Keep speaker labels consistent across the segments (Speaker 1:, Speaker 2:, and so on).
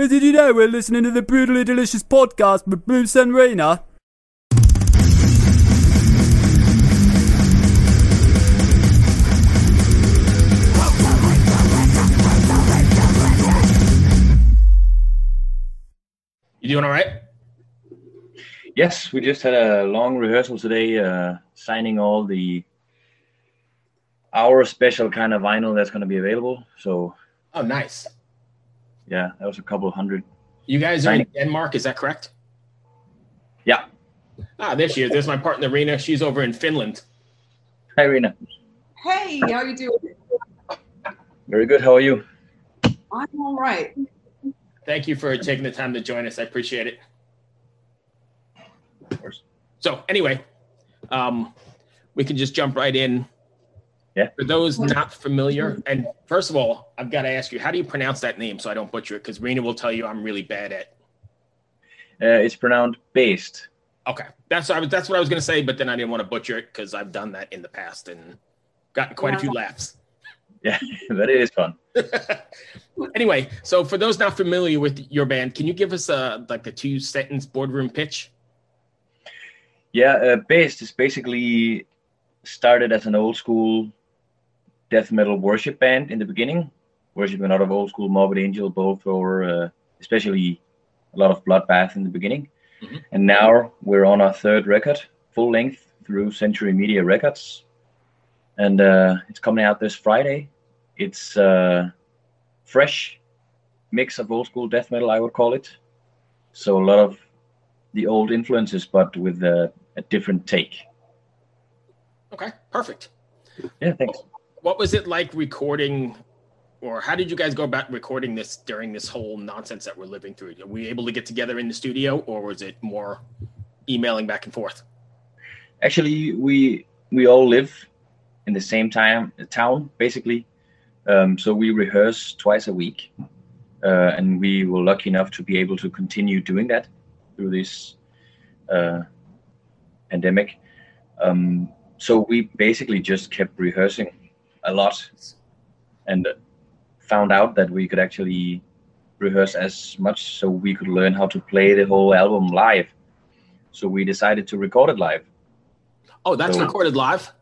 Speaker 1: Hey, did you know we're listening to the Brutally Delicious podcast with Bruce and Riina?
Speaker 2: You doing all right?
Speaker 3: Yes, we just had a long rehearsal today, uh, signing all the our special kind of vinyl that's going to be available. So
Speaker 2: Oh, nice.
Speaker 3: Yeah, that was a couple of hundred.
Speaker 2: You guys are in Denmark, is that correct?
Speaker 3: Yeah.
Speaker 2: Ah, there she is. There's my partner, Riina. She's over in Finland.
Speaker 3: Hi, Riina.
Speaker 4: Hey, how you doing?
Speaker 3: Very good. How are you?
Speaker 4: I'm all right.
Speaker 2: Thank you for taking the time to join us. I appreciate it.
Speaker 3: Of course.
Speaker 2: So, anyway, um, we can just jump right in.
Speaker 3: Yeah.
Speaker 2: For those not familiar, and first of all, I've got to ask you, how do you pronounce that name so I don't butcher it? Because Riina will tell you I'm really bad at.
Speaker 3: Uh, it's pronounced Baest.
Speaker 2: Okay, that's what I was, that's what I was going to say, but then I didn't want to butcher it because I've done that in the past and gotten quite a few laughs.
Speaker 3: Yeah, but it is fun.
Speaker 2: anyway, so for those not familiar with your band, can you give us a like a two sentence boardroom pitch?
Speaker 3: Yeah, uh, Baest is basically started as an old school death metal worship band in the beginning, worshiping a lot of old school Morbid Angel, both or uh, especially a lot of Bloodbath in the beginning.
Speaker 2: Mhm.
Speaker 3: And now we're on our third record, full length through Century Media Records, and uh, it's coming out this Friday. It's uh, fresh mix of old school death metal, I would call it. So a lot of the old influences, but with a, a different take.
Speaker 2: Okay, perfect.
Speaker 3: Yeah, thanks.
Speaker 2: What was it like recording, or how did you guys go about recording this during this whole nonsense that we're living through? Were we able to get together in the studio, or was it more emailing back and forth?
Speaker 3: Actually, we we all live in the same time town, basically. Um, so we rehearse twice a week, uh, and we were lucky enough to be able to continue doing that through this uh, pandemic. Um, so we basically just kept rehearsing a lot, and found out that we could actually rehearse as much so we could learn how to play the whole album live. So we decided to record it live.
Speaker 2: Oh, that's
Speaker 3: So-
Speaker 2: recorded live.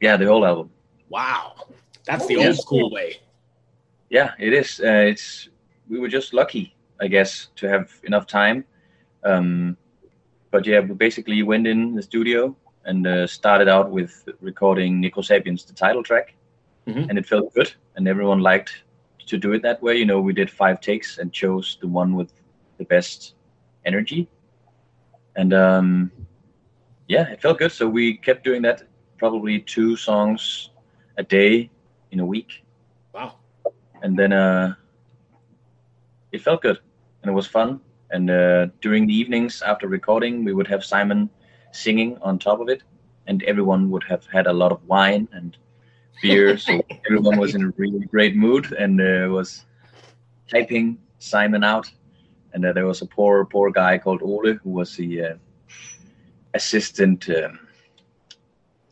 Speaker 3: Yeah, the whole album.
Speaker 2: Wow, that's the old school way.
Speaker 3: Yeah, it is. Uh, it's we were just lucky, I guess, to have enough time. Um, but yeah, we basically went in the studio and uh, started out with recording Necro Sapiens, the title track,
Speaker 2: Mhm.
Speaker 3: and it felt good, and everyone liked to do it that way. You know, we did five takes and chose the one with the best energy, and um, yeah, it felt good. So we kept doing that, probably two songs a day in a week
Speaker 2: Wow.
Speaker 3: and then uh, it felt good and it was fun. And uh, during the evenings after recording, we would have Simon singing on top of it, and everyone would have had a lot of wine and beer, so everyone was in a really great mood and uh, was hyping Simon out. And uh, there was a poor, poor guy called Ole who was the uh, assistant um,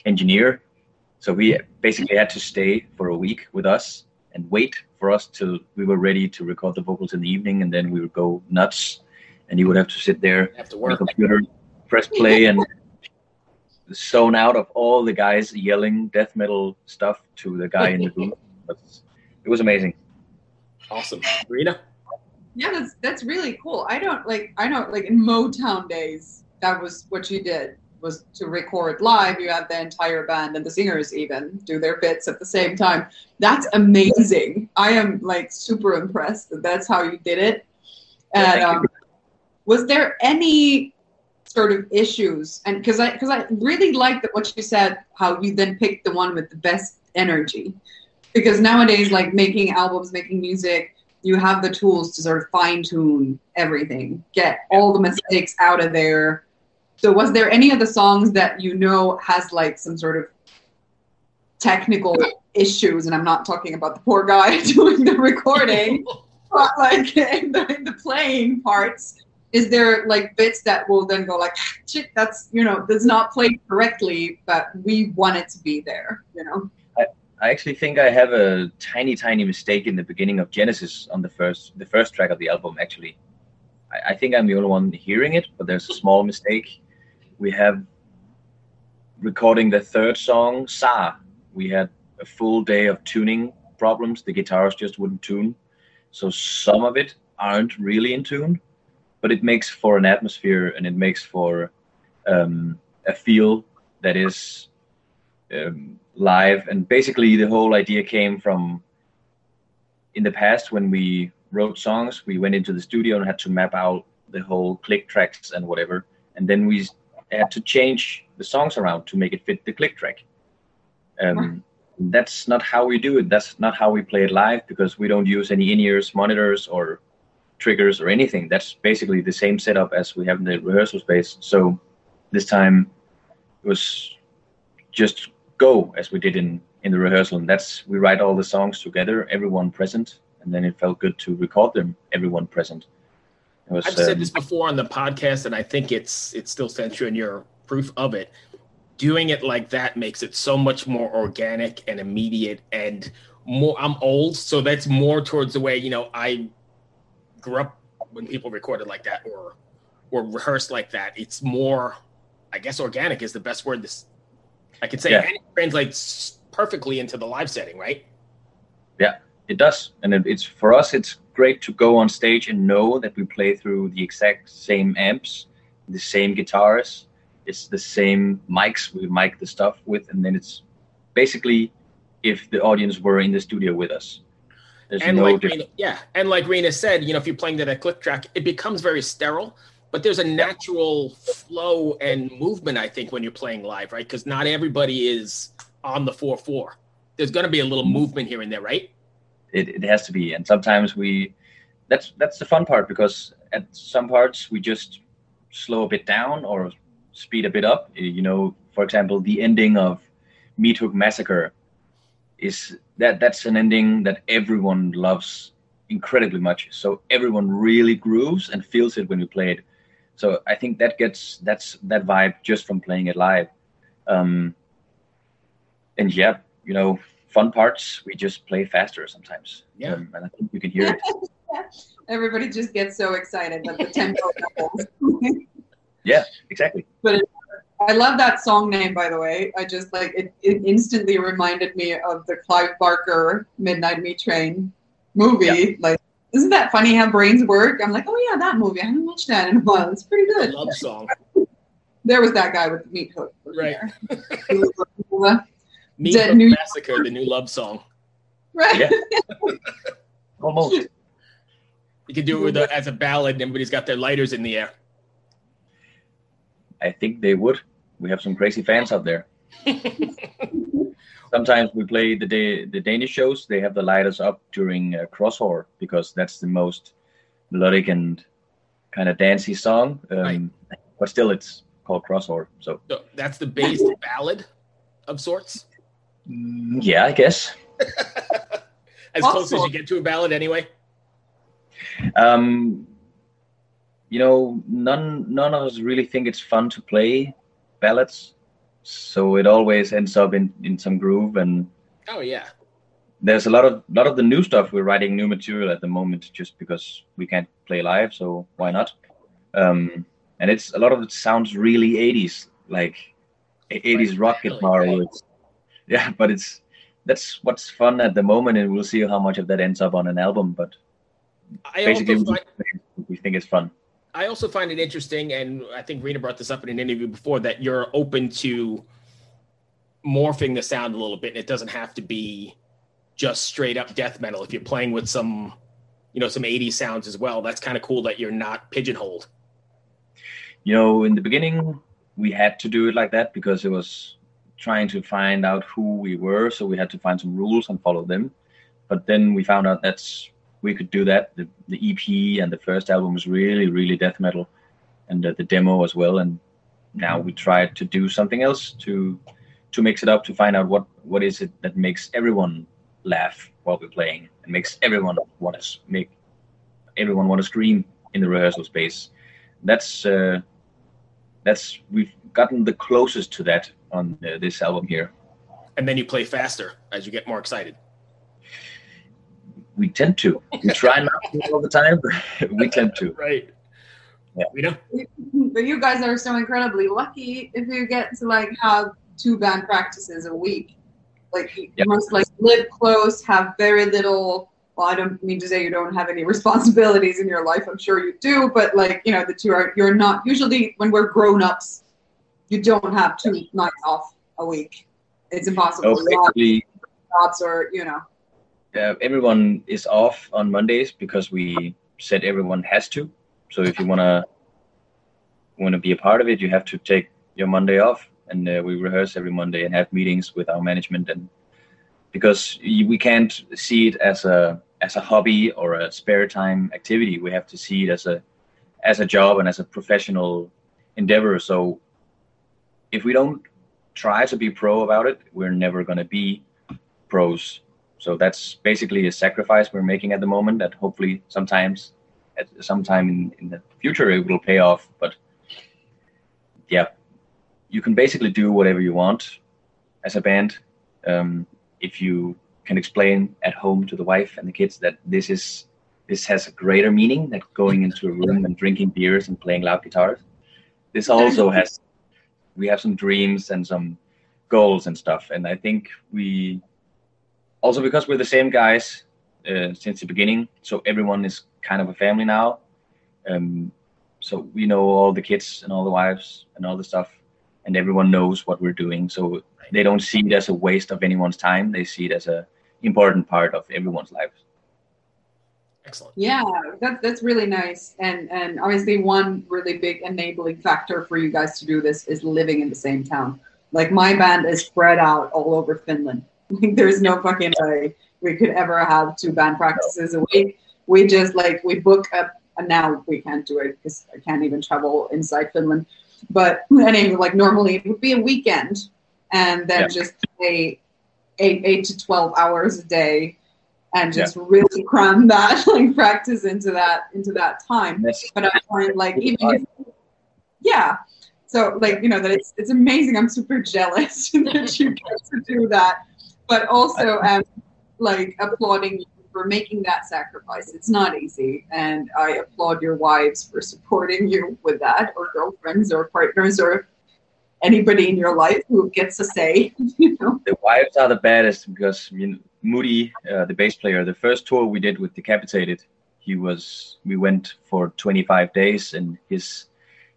Speaker 3: engineer. So we basically had to stay for a week with us and wait for us till we were ready to record the vocals in the evening, and then we would go nuts, and he would have to sit there
Speaker 2: Have to work.
Speaker 3: on the
Speaker 2: work.
Speaker 3: computer, press play, and zone out of all the guys yelling death metal stuff to the guy in the booth. It was- It was amazing.
Speaker 2: Awesome, Riina.
Speaker 4: Yeah, that's that's really cool. I don't like I know like in Motown days, that was what you did was to record live. You had the entire band and the singers even do their bits at the same time. That's amazing. I am like super impressed that that's how you did it. And
Speaker 3: thank you.
Speaker 4: um, was there any sort of issues? And because I because I really liked that what you said, how you then picked the one with the best energy. Because nowadays, like making albums, making music, you have the tools to sort of fine tune everything, get all the mistakes out of there. So, was there any of the songs that you know has like some sort of technical issues? And I'm not talking about the poor guy doing the recording, but like in the, in the playing parts. Is there like bits that will then go like, shit, that's you know, does not play correctly, but we want it to be there, you know?
Speaker 3: I actually think I have a tiny, tiny mistake in the beginning of Genesis on the first, the first track of the album. Actually, I, I think I'm the only one hearing it, but there's a small mistake. We have recording the third song, Sa. We had a full day of tuning problems. The guitars just wouldn't tune, so some of it aren't really in tune, but it makes for an atmosphere and it makes for um, a feel that is um, live. And basically, the whole idea came from in the past when we wrote songs, we went into the studio and had to map out the whole click tracks and whatever. And then we had to change the songs around to make it fit the click track. Um, that's not how we do it. That's not how we play it live because we don't use any in-ears monitors or triggers or anything. That's basically the same setup as we have in the rehearsal space. So this time it was just go as we did in in the rehearsal and that's we write all the songs together everyone present and then it felt good to record them everyone present
Speaker 2: was, i've um, said this before on the podcast and i think it's it still stands true in your proof of it doing it like that makes it so much more organic and immediate and more i'm old so that's more towards the way you know i grew up when people recorded like that or or rehearsed like that it's more i guess organic is the best word this I could say yeah. it translates perfectly into the live setting, right?
Speaker 3: Yeah, it does, and it, it's for us. It's great to go on stage and know that we play through the exact same amps, the same guitars, it's the same mics we mic the stuff with, and then it's basically if the audience were in the studio with us.
Speaker 2: There's and no like Riina, yeah, and like Riina said, you know, if you're playing that at click track, it becomes very sterile but there's a natural flow and movement i think when you're playing live right? Because not everybody is on the 4-4 there's going to be a little movement here and there right?
Speaker 3: It, it has to be and sometimes we that's that's the fun part because at some parts we just slow a bit down or speed a bit up. You know for example the ending of Meathook Massacre is that that's an ending that everyone loves incredibly much so everyone really grooves and feels it when you play it so I think that gets that's that vibe just from playing it live. Um, and yeah, you know, fun parts we just play faster sometimes.
Speaker 2: Yeah, um,
Speaker 3: and I think you can hear it.
Speaker 4: Everybody just gets so excited that the tempo doubles.
Speaker 3: yeah, exactly.
Speaker 4: But it, I love that song name, by the way. I just like it, it instantly reminded me of the Clive Barker Midnight Meat Train movie. Yeah. Like isn't that funny how brains work? I'm like, oh yeah, that movie. I haven't watched that in a while. It's pretty good.
Speaker 2: Love song.
Speaker 4: there was that guy with the meat hook.
Speaker 2: Right. meat Hook new Massacre, the new love song.
Speaker 4: Right. Yeah.
Speaker 3: Almost.
Speaker 2: You could do it with a, as a ballad. And everybody's got their lighters in the air.
Speaker 3: I think they would. We have some crazy fans out there. sometimes we play the day, the Danish shows. They have the lighters up during uh, Crosswhore because that's the most melodic and kind of dancey song. Um, right. But still, it's called Crosswhore. So.
Speaker 2: so that's the Baest ballad of sorts.
Speaker 3: Mm, yeah, I guess.
Speaker 2: as also, close as you get to a ballad, anyway.
Speaker 3: Um, you know, none none of us really think it's fun to play ballads. So it always ends up in in some groove and
Speaker 2: oh yeah.
Speaker 3: there's a lot of lot of the new stuff. We're writing new material at the moment just because we can't play live so why not? Um and it's a lot of it sounds really 80s like 80s rock guitar right. yeah but it's that's what's fun at the moment and we'll see how much of that ends up on an album but
Speaker 2: I basically find,
Speaker 3: we think it's fun
Speaker 2: I also find it interesting, and I think Riina brought this up in an interview before that you're open to morphing the sound a little bit, and it doesn't have to be just straight up death metal. If you're playing with some, you know, some 80s sounds as well, that's kind of cool that you're not pigeonholed.
Speaker 3: You know, in the beginning, we had to do it like that because it was trying to find out who we were, so we had to find some rules and follow them. But then we found out that's we could do that. The, the EP and the first album was really, really death metal, and the, the demo as well. And now we tried to do something else to to mix it up to find out what what is it that makes everyone laugh while we're playing and makes everyone want to make everyone want to scream in the rehearsal space. That's uh, that's we've gotten the closest to that on uh, this album here.
Speaker 2: and then you play faster as you get more excited.
Speaker 3: We tend to. We try not to all the time, but we tend to.
Speaker 2: Right.
Speaker 3: Yeah.
Speaker 2: We know.
Speaker 4: But you guys are so incredibly lucky if you get to like have two band practices a week. Like you
Speaker 3: Yeah.
Speaker 4: must like live close, have very little. Well, I don't mean to say you don't have any responsibilities in your life. I'm sure you do, but like you know, the two are you're not usually when we're grown ups, you don't have two nights off a week. It's impossible.
Speaker 3: So
Speaker 4: You have
Speaker 3: basically,
Speaker 4: jobs or you know.
Speaker 3: Uh, everyone is off on Mondays because we said everyone has to. So if you wanna wanna be a part of it, you have to take your Monday off, and uh, we rehearse every Monday and have meetings with our management, and because we can't see it as a as a hobby or a spare time activity, we have to see it as a as a job and as a professional endeavor. So if we don't try to be pro about it, we're never gonna be pros. So that's basically a sacrifice we're making at the moment. That hopefully sometimes, at sometime in, in the future, it will pay off. But yeah, you can basically do whatever you want as a band um, if you can explain at home to the wife and the kids that this is this has a greater meaning than going into a room and drinking beers and playing loud guitars. This also has we have some dreams and some goals and stuff, and I think we also because we're the same guys uh, since the beginning so everyone is kind of a family now um, so we know all the kids and all the wives and all the stuff and everyone knows what we're doing so they don't see it as a waste of anyone's time they see it as a important part of everyone's lives
Speaker 2: Excellent.
Speaker 4: Yeah, that, that's really nice. And and obviously one really big enabling factor for you guys to do this is living in the same town. Like my band is spread out all over Finland. Like there's no fucking way we could ever have two band practices a week. We just like we book up and now we can't do it because I can't even travel inside Finland. But anyway, like normally it would be a weekend and then
Speaker 3: Yeah.
Speaker 4: just a eight eight to twelve hours a day and just really cram that like practice into that into that time. But I find like even if, yeah. So like you know that it's it's amazing. I'm super jealous that you get to do that. But also um like applauding you for making that sacrifice. It's not easy. And I applaud your wives for supporting you with that, or girlfriends or partners or anybody in your life who gets a say, you know.
Speaker 3: the wives are the baddest because you know, Moody, uh, the bass player, the first tour we did with Decapitated, he was we went for 25 days, and his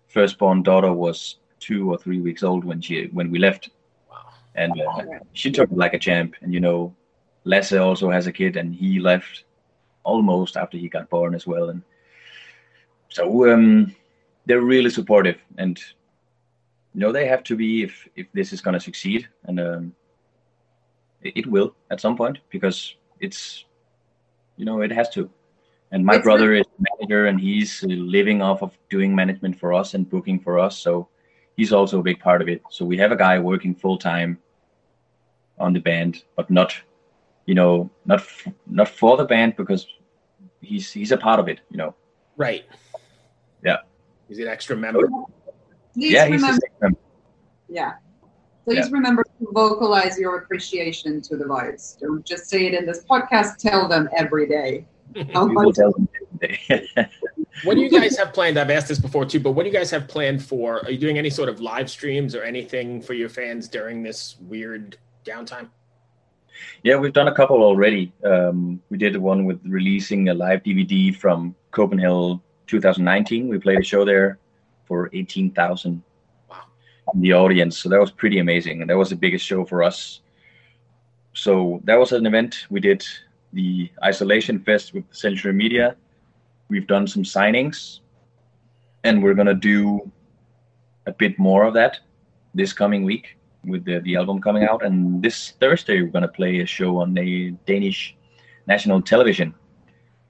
Speaker 3: firstborn daughter was two or three weeks old when she when we left. And uh, she took it like a champ. And you know, Lasse also has a kid, and he left almost after he got born as well. And so um, they're really supportive, and you know they have to be if if this is gonna succeed, and um, it, it will at some point because it's you know it has to. And my
Speaker 4: It's
Speaker 3: brother is a manager, and he's uh, living off of doing management for us and booking for us, so he's also a big part of it. So we have a guy working full time on the band, but not, you know, not f- not for the band because he's he's a part of it, you know.
Speaker 2: Right.
Speaker 3: Yeah.
Speaker 2: He's an extra member.
Speaker 4: Please
Speaker 3: yeah, he's
Speaker 4: remember,
Speaker 3: the same.
Speaker 4: yeah. Please remember to vocalize your appreciation to the wives. Don't just say it in this podcast. Tell them every day. How much
Speaker 3: tell them every day.
Speaker 2: What do you guys have planned? I've asked this before too, but what do you guys have planned for? Are you doing any sort of live streams or anything for your fans during this weird downtime?
Speaker 3: Yeah, we've done a couple already. Um, we did one with releasing a live DVD from Copenhagen 2019. We played a show there for 18,000
Speaker 2: Wow.
Speaker 3: in the audience. So that was pretty amazing. And that was the biggest show for us. So that was an event. We did the Isolation Fest with Century Media. We've done some signings. And we're going to do a bit more of that this coming week with the, the album coming out. And this Thursday, we're going to play a show on the Danish national television.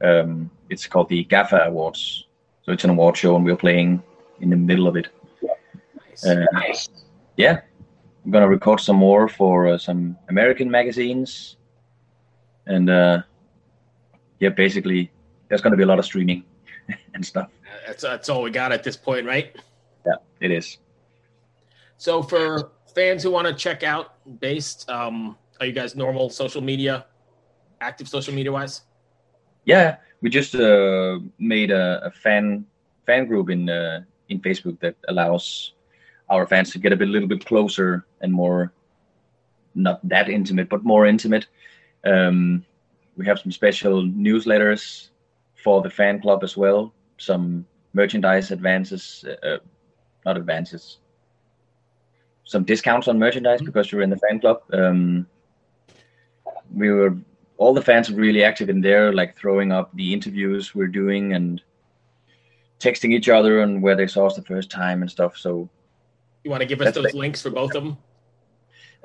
Speaker 3: Um, it's called the GAFFA Awards. So it's an award show, and we're playing in the middle of it.
Speaker 2: Nice.
Speaker 3: Uh, yeah, I'm going to record some more for uh, some American magazines. And uh, yeah, basically, there's going to be a lot of streaming and stuff.
Speaker 2: that's that's all we got at this point, right?
Speaker 3: Yeah, it is.
Speaker 2: So for fans who want to check out Baest, um, are you guys normal social media, active social media wise?
Speaker 3: Yeah, we just uh, made a, a fan fan group in uh, in Facebook that allows our fans to get a bit, little bit closer and more, not that intimate, but more intimate. Um, we have some special newsletters for the fan club as well. Some merchandise advances, uh, uh not advances, some discounts on merchandise mm-hmm. because you're in the fan club. Um, we were all the fans are really active in there, like throwing up the interviews we're doing and texting each other and where they saw us the first time and stuff. So,
Speaker 2: you want to give us those like, links for both of them?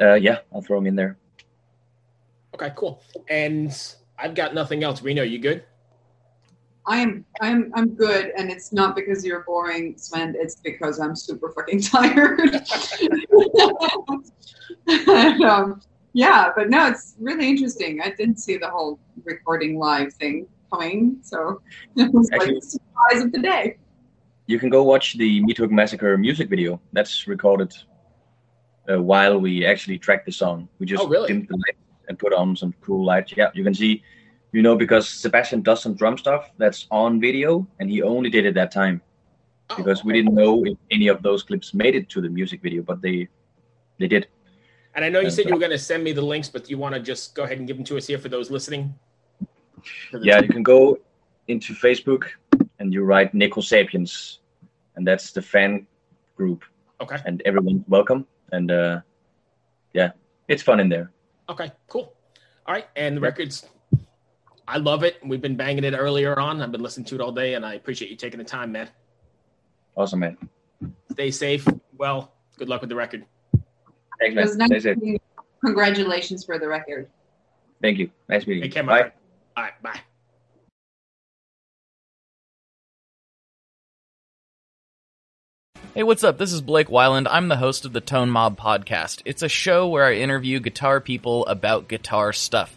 Speaker 3: Uh, yeah, I'll throw them in there.
Speaker 2: Okay, cool. And I've got nothing else. Riina, you good?
Speaker 4: I am I'm I'm good, and it's not because you're boring, Svend. It's because I'm super fucking tired. and, um, yeah, but no, it's really interesting. I didn't see the whole recording live thing coming, so it was Actually, like the surprise of the day.
Speaker 3: You can go watch the Meat Hook Massacre music video. That's recorded uh, while we actually track the song. We just
Speaker 2: oh, really?
Speaker 3: dimmed the lights and put on some cool lights. Yeah, you can see, you know, because Sebastian does some drum stuff that's on video, and he only did it that time oh, because we didn't know if any of those clips made it to the music video, but they they did.
Speaker 2: And I know you said you were going to send me the links, but do you want to just go ahead and give them to us here for those listening?
Speaker 3: Yeah, you can go into Facebook and you write Necro Sapiens, and that's the fan group.
Speaker 2: Okay.
Speaker 3: And everyone's welcome. And uh, yeah, it's fun in there.
Speaker 2: Okay, cool. All right, and the records, I love it. We've been banging it earlier on. I've been listening to it all day, and I appreciate you taking the time, man.
Speaker 3: Awesome, man.
Speaker 2: Stay safe. Well, good luck with the record.
Speaker 3: Thanks, man. Nice Stay safe.
Speaker 4: Congratulations for the record.
Speaker 3: Thank you. Nice meeting
Speaker 2: you. Care, bye. Friend. All right, bye.
Speaker 5: Hey, what's up? This is Blake Wyland. I'm the host of the Tone Mob podcast. It's a show where I interview guitar people about guitar stuff.